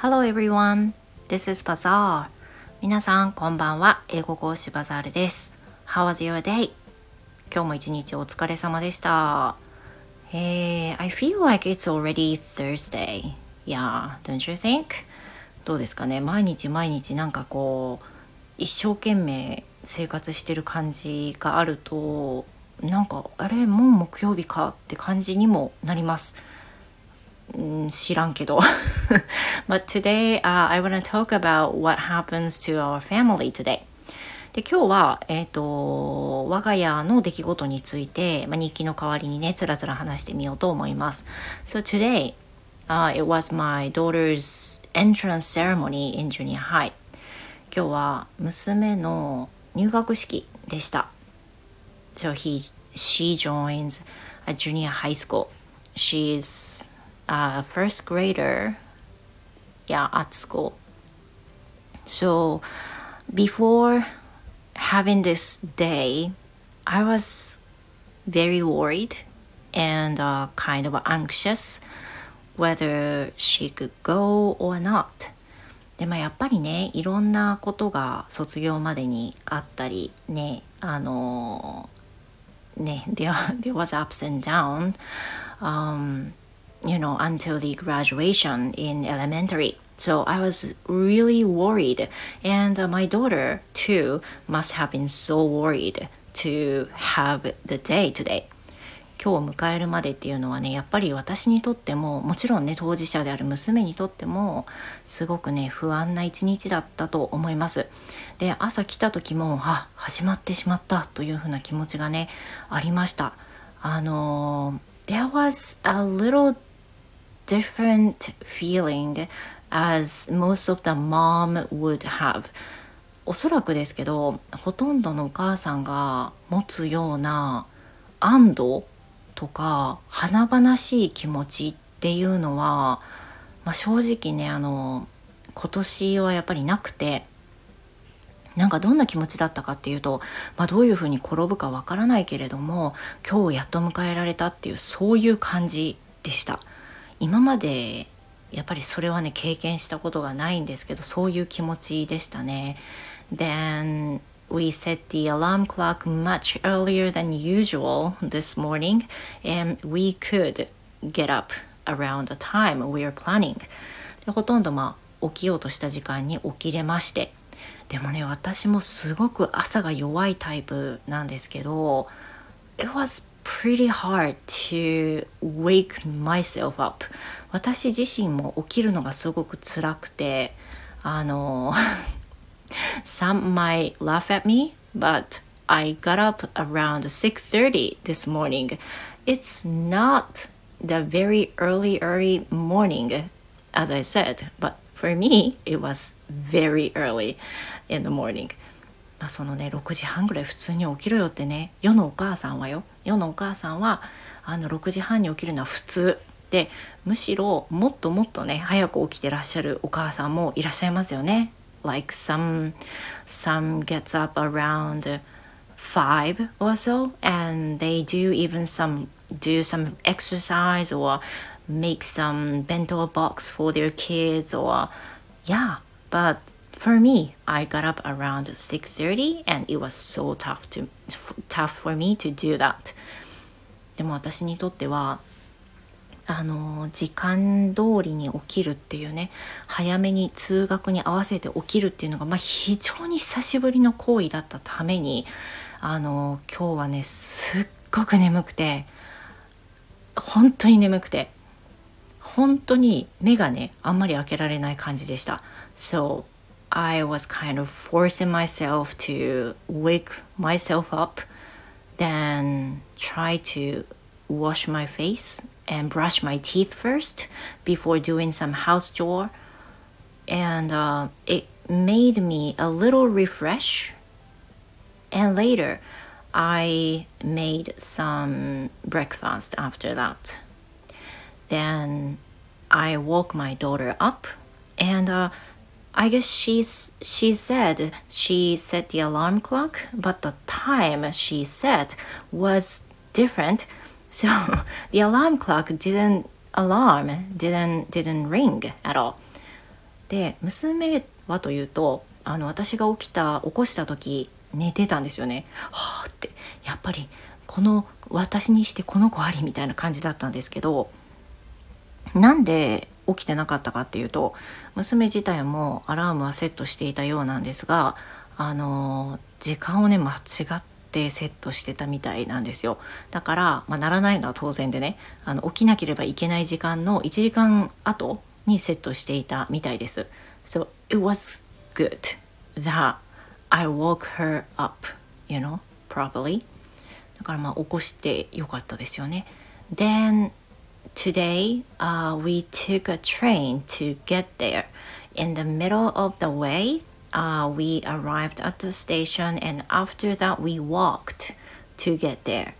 Hello everyone, this is Bazaar. 皆さんこんばんは。英語講師バザールです。How was your day? 今日も一日お疲れ様でした。えー、I feel like it's already Thursday. Yeah, don't you think? どうですかね毎日毎日なんかこう一生懸命生活してる感じがあるとなんかあれもう木曜日かって感じにもなります。知らんけど But today、uh, I wanna talk about what happens to our family today で今日は、えーと、我が家の出来事について、まあ、日記の代わりにねつらつら話してみようと思います So today、uh, it was my daughter's entrance ceremony in junior high 今日は娘の入学式でした So he, she joins a junior high school she's a first grader yeah at school so before having this day i was very worried and uh, kind of anxious whether she could go or not でまあやっぱりねいろんなことが卒業までにあったりねあのね there, there was ups and down、um, you know, until the graduation in elementary. So I was really worried. And my daughter, too, must have been so worried to have the day today. 今日を迎えるまでっていうのはねやっぱり私にとってももちろんね当事者である娘にとってもすごくね不安な一日だったと思いますで朝来た時もあ始まってしまったというふうな気持ちがねありましたあの There was a little different feeling as most of the mom would have おそらくですけどほとんどのお母さんが持つような安堵とか華々しい気持ちっていうのは、まあ、正直ねあの今年はやっぱりなくてなんかどんな気持ちだったかっていうと、まあ、どういうふうに転ぶかわからないけれども今日やっと迎えられたっていうそういう感じでした。今までやっぱりそれはね経験したことがないんですけどそういう気持ちでしたね。Then we set the alarm clock much earlier than usual this morning and we could get up around the time we are planning でほとんどまあ起きようとした時間に起きれましてでもね私もすごく朝が弱いタイプなんですけど It was pretty hard to wake myself up 私自身も起きるのがすごく辛くてあの some might laugh at me but I got up around 6:30 this morning it's not the very early early morning as I said but for me it was very early in the morning まあ、そのね6時半ぐらい普通に起きろよってね世のお母さんはよ世のお母さんはあの6時半に起きるのは普通でむしろもっともっとね早く起きてらっしゃるお母さんもいらっしゃいますよね。Like some some gets up around five or so and they do even some do some exercise or make some bento box for their kids or yeah but For me, I got up around 6:30 and it was so tough to tough for me to do that. でも私にとってはあの時間通りに起きるっていうね早めに通学に合わせて起きるっていうのが、まあ、非常に久しぶりの行為だったためにあの今日はねすっごく眠くて本当に眠くて本当に目がねあんまり開けられない感じでした。So I was kind of forcing myself to wake myself up, then try to wash my face and brush my teeth first before doing some house chore. And uh, it made me a little refresh. And later, I made some breakfast after that. Then I woke my daughter up and uh, I guess she's she said she set the alarm clock, but the time she set was different. So the alarm clock didn't alarm didn't didn't ring at all. で娘はというとあの私が起きた起こした時寝てたんですよね。はあってやっぱりこの私にしてこの子ありみたいな感じだったんですけどなんで起きてなかったかっていうと娘自体もアラームはセットしていたようなんですがあの時間をね間違ってセットしてたみたいなんですよだから、まあ、ならないのは当然でねあの起きなければいけない時間の1時間後にセットしていたみたいです。So it was good that I woke her up, you know, properly. だからまあ起こしてよかったですよね。Then today、uh, we took a train to get there. In the middle of the way, uh, we arrived at the station and after that we walked to get there.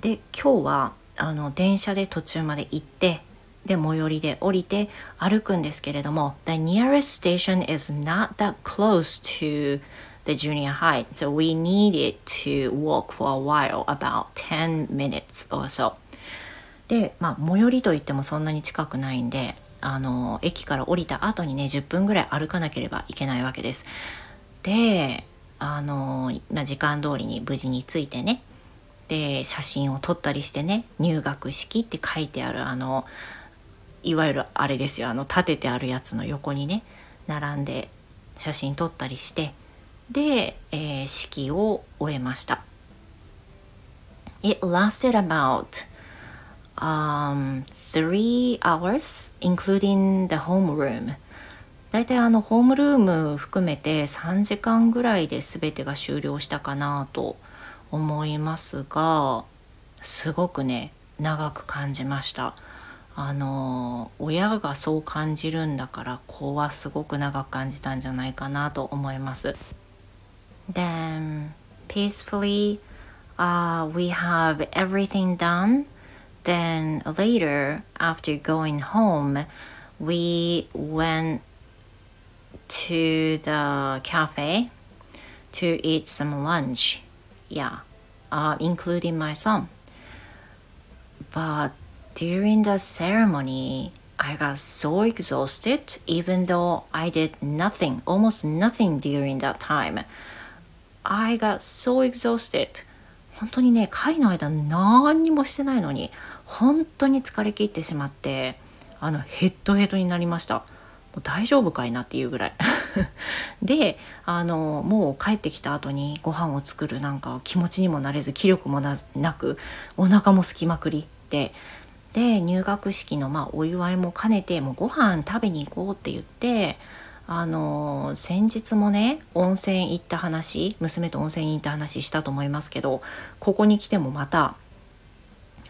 で今日はあの電車で途中まで行ってで最寄りで降りて歩くんですけれども The nearest station is not that close to the junior high so we needed to walk for a while about 10 minutes or so でまあ最寄りといってもそんなに近くないんであの駅から降りた後にね10分ぐらい歩かなければいけないわけですであの、まあ、時間通りに無事に着いてねで写真を撮ったりしてね入学式って書いてあるあのいわゆるあれですよあの立ててあるやつの横にね並んで写真撮ったりしてで、えー、式を終えました。It lasted about um, three hours, including the homeroom. 大体あのホームルーム含めて3時間ぐらいで全てが終了したかなと思いますがすごくね長く感じました。あの親がそう感じるんだから子はすごく長く感じたんじゃないかなと思います。Then peacefully、uh, we have everything done. Then later after going home we went to the cafe to eat some lunch. Yeah, uh, including my son. But During the ceremony, I got so exhausted even though I did nothing, almost nothing during that time. I got so exhausted. 本当にね、会の間何にもしてないのに、 本当に疲れ切ってしまって、あの、ヘッドヘッドになりました。もう大丈夫かいなっていうぐらい。で、あの、もう帰ってきた後にご飯を作るなんか気持ちにもなれず、気力もなく、お腹も空きまくりで、で入学式のまあお祝いも兼ねてもうご飯食べに行こうって言ってあの先日もね温泉行った話娘と温泉に行った話したと思いますけどここに来てもまた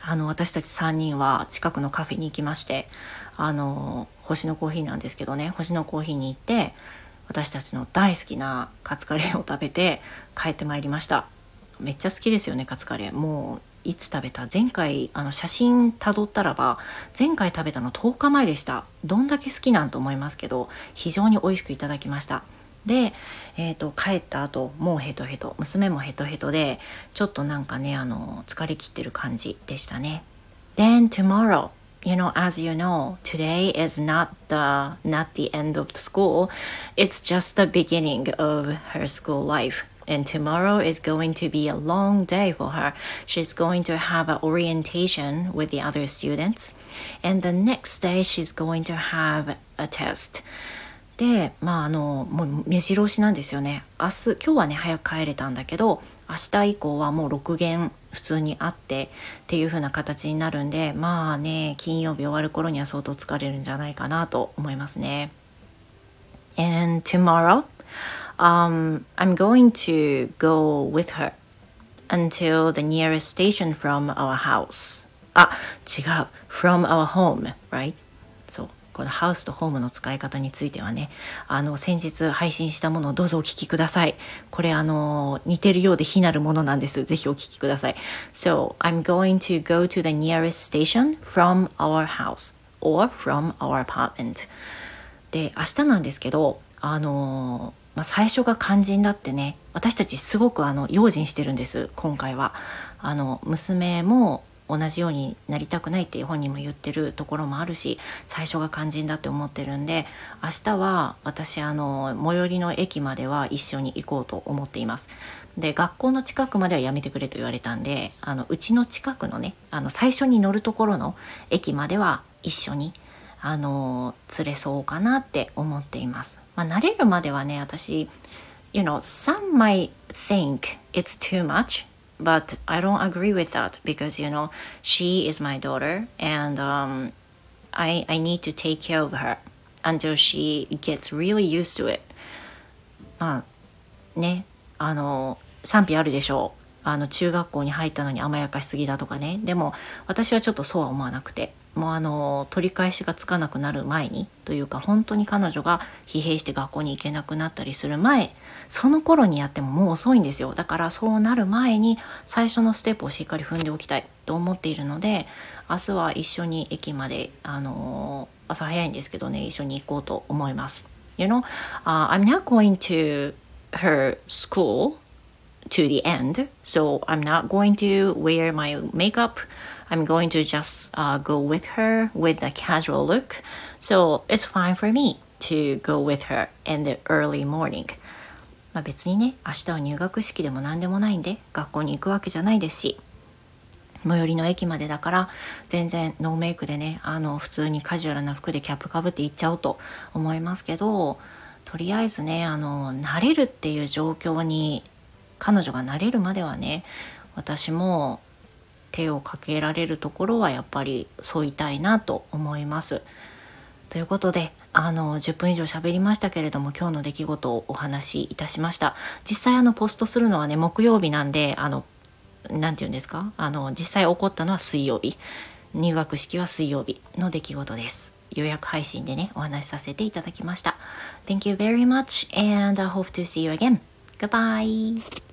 あの私たち3人は近くのカフェに行きましてあの星のコーヒーなんですけどね星のコーヒーに行って私たちの大好きなカツカレーを食べて帰ってまいりました。めっちゃ好きですよねカツカレー。もういつ食べた？前回あの写真たどったらば前回食べたの10日前でした。どんだけ好きなんと思いますけど非常に美味しくいただきました。で、えーと、帰った後もうヘトヘト娘もヘトヘトでちょっとなんかねあの疲れきってる感じでしたね Then tomorrow you know as you know today is not the not the end of the school it's just the beginning of her school life and tomorrow is going to be a long day for her. She's going to have an orientation with the other students, and the next day she's going to have a test. で、まああの、もう目白押しなんですよね。明日、今日はね、早く帰れたんだけど、明日以降はもう6限普通にあってっていう風な形になるんで、まあね、金曜日終わる頃には相当疲れるんじゃないかなと思いますね。And tomorrow, um, I'm going to go with her until the nearest station from our house. あ、違う。from our home, right? そう。このハウスとホームの使い方についてはね、あの、先日配信したものをどうぞお聞きください。これあの、似てるようで非なるものなんです。ぜひお聞きください。So, I'm going to go to the nearest station from our house or from our apartment. で、明日なんですけど、あのまあ、最初が肝心だってね私たちすごくあの用心してるんです今回は。あの娘も同じようになりたくないって本人も言ってるところもあるし最初が肝心だって思ってるんで明日は私あの最寄りの駅までは一緒に行こうと思っています。で学校の近くまではやめてくれと言われたんであのうちの近くのねあの最初に乗るところの駅までは一緒にあの連れそうかなって思っています。まあ、慣れるまではね私 You know, some might think it's too much but I don't agree with that because you know she is my daughter and um, I I need to take care of her until she gets really used to it まあねあの賛否あるでしょうあの中学校に入ったのに甘やかしすぎだとかねでも私はちょっとそうは思わなくてもうあの取り返しがつかなくなる前にというか本当に彼女が疲弊して学校に行けなくなったりする前その頃にやってももう遅いんですよだからそうなる前に最初のステップをしっかり踏んでおきたいと思っているので明日は一緒に駅まであの朝早いんですけどね一緒に行こうと思います。You know,、uh, I'm not going to her school to the end, so I'm not going to wear my makeup. I'm going to just uh, go with her with a casual look. So it's fine for me to go with her in the early morning. まあ、別にね、明日は入学式でも何でもないんで、学校に行くわけじゃないですし、最寄りの駅までだから全然ノーメイクでねあの普通にカジュアルな服でキャップかぶって行っちゃおうと思いますけどとりあえずねあの慣れるっていう状況に彼女が慣れるまではね私も手をかけられるところはやっぱり添いたいなと思います。ということであの10分以上喋りましたけれども今日の出来事をお話しいたしました。実際あのポストするのはね木曜日なんであの何て言うんですか？あの実際起こったのは水曜日。入学式は水曜日の出来事です。予約配信でねお話しさせていただきました。Thank you very much and I hope to see you again. Goodbye.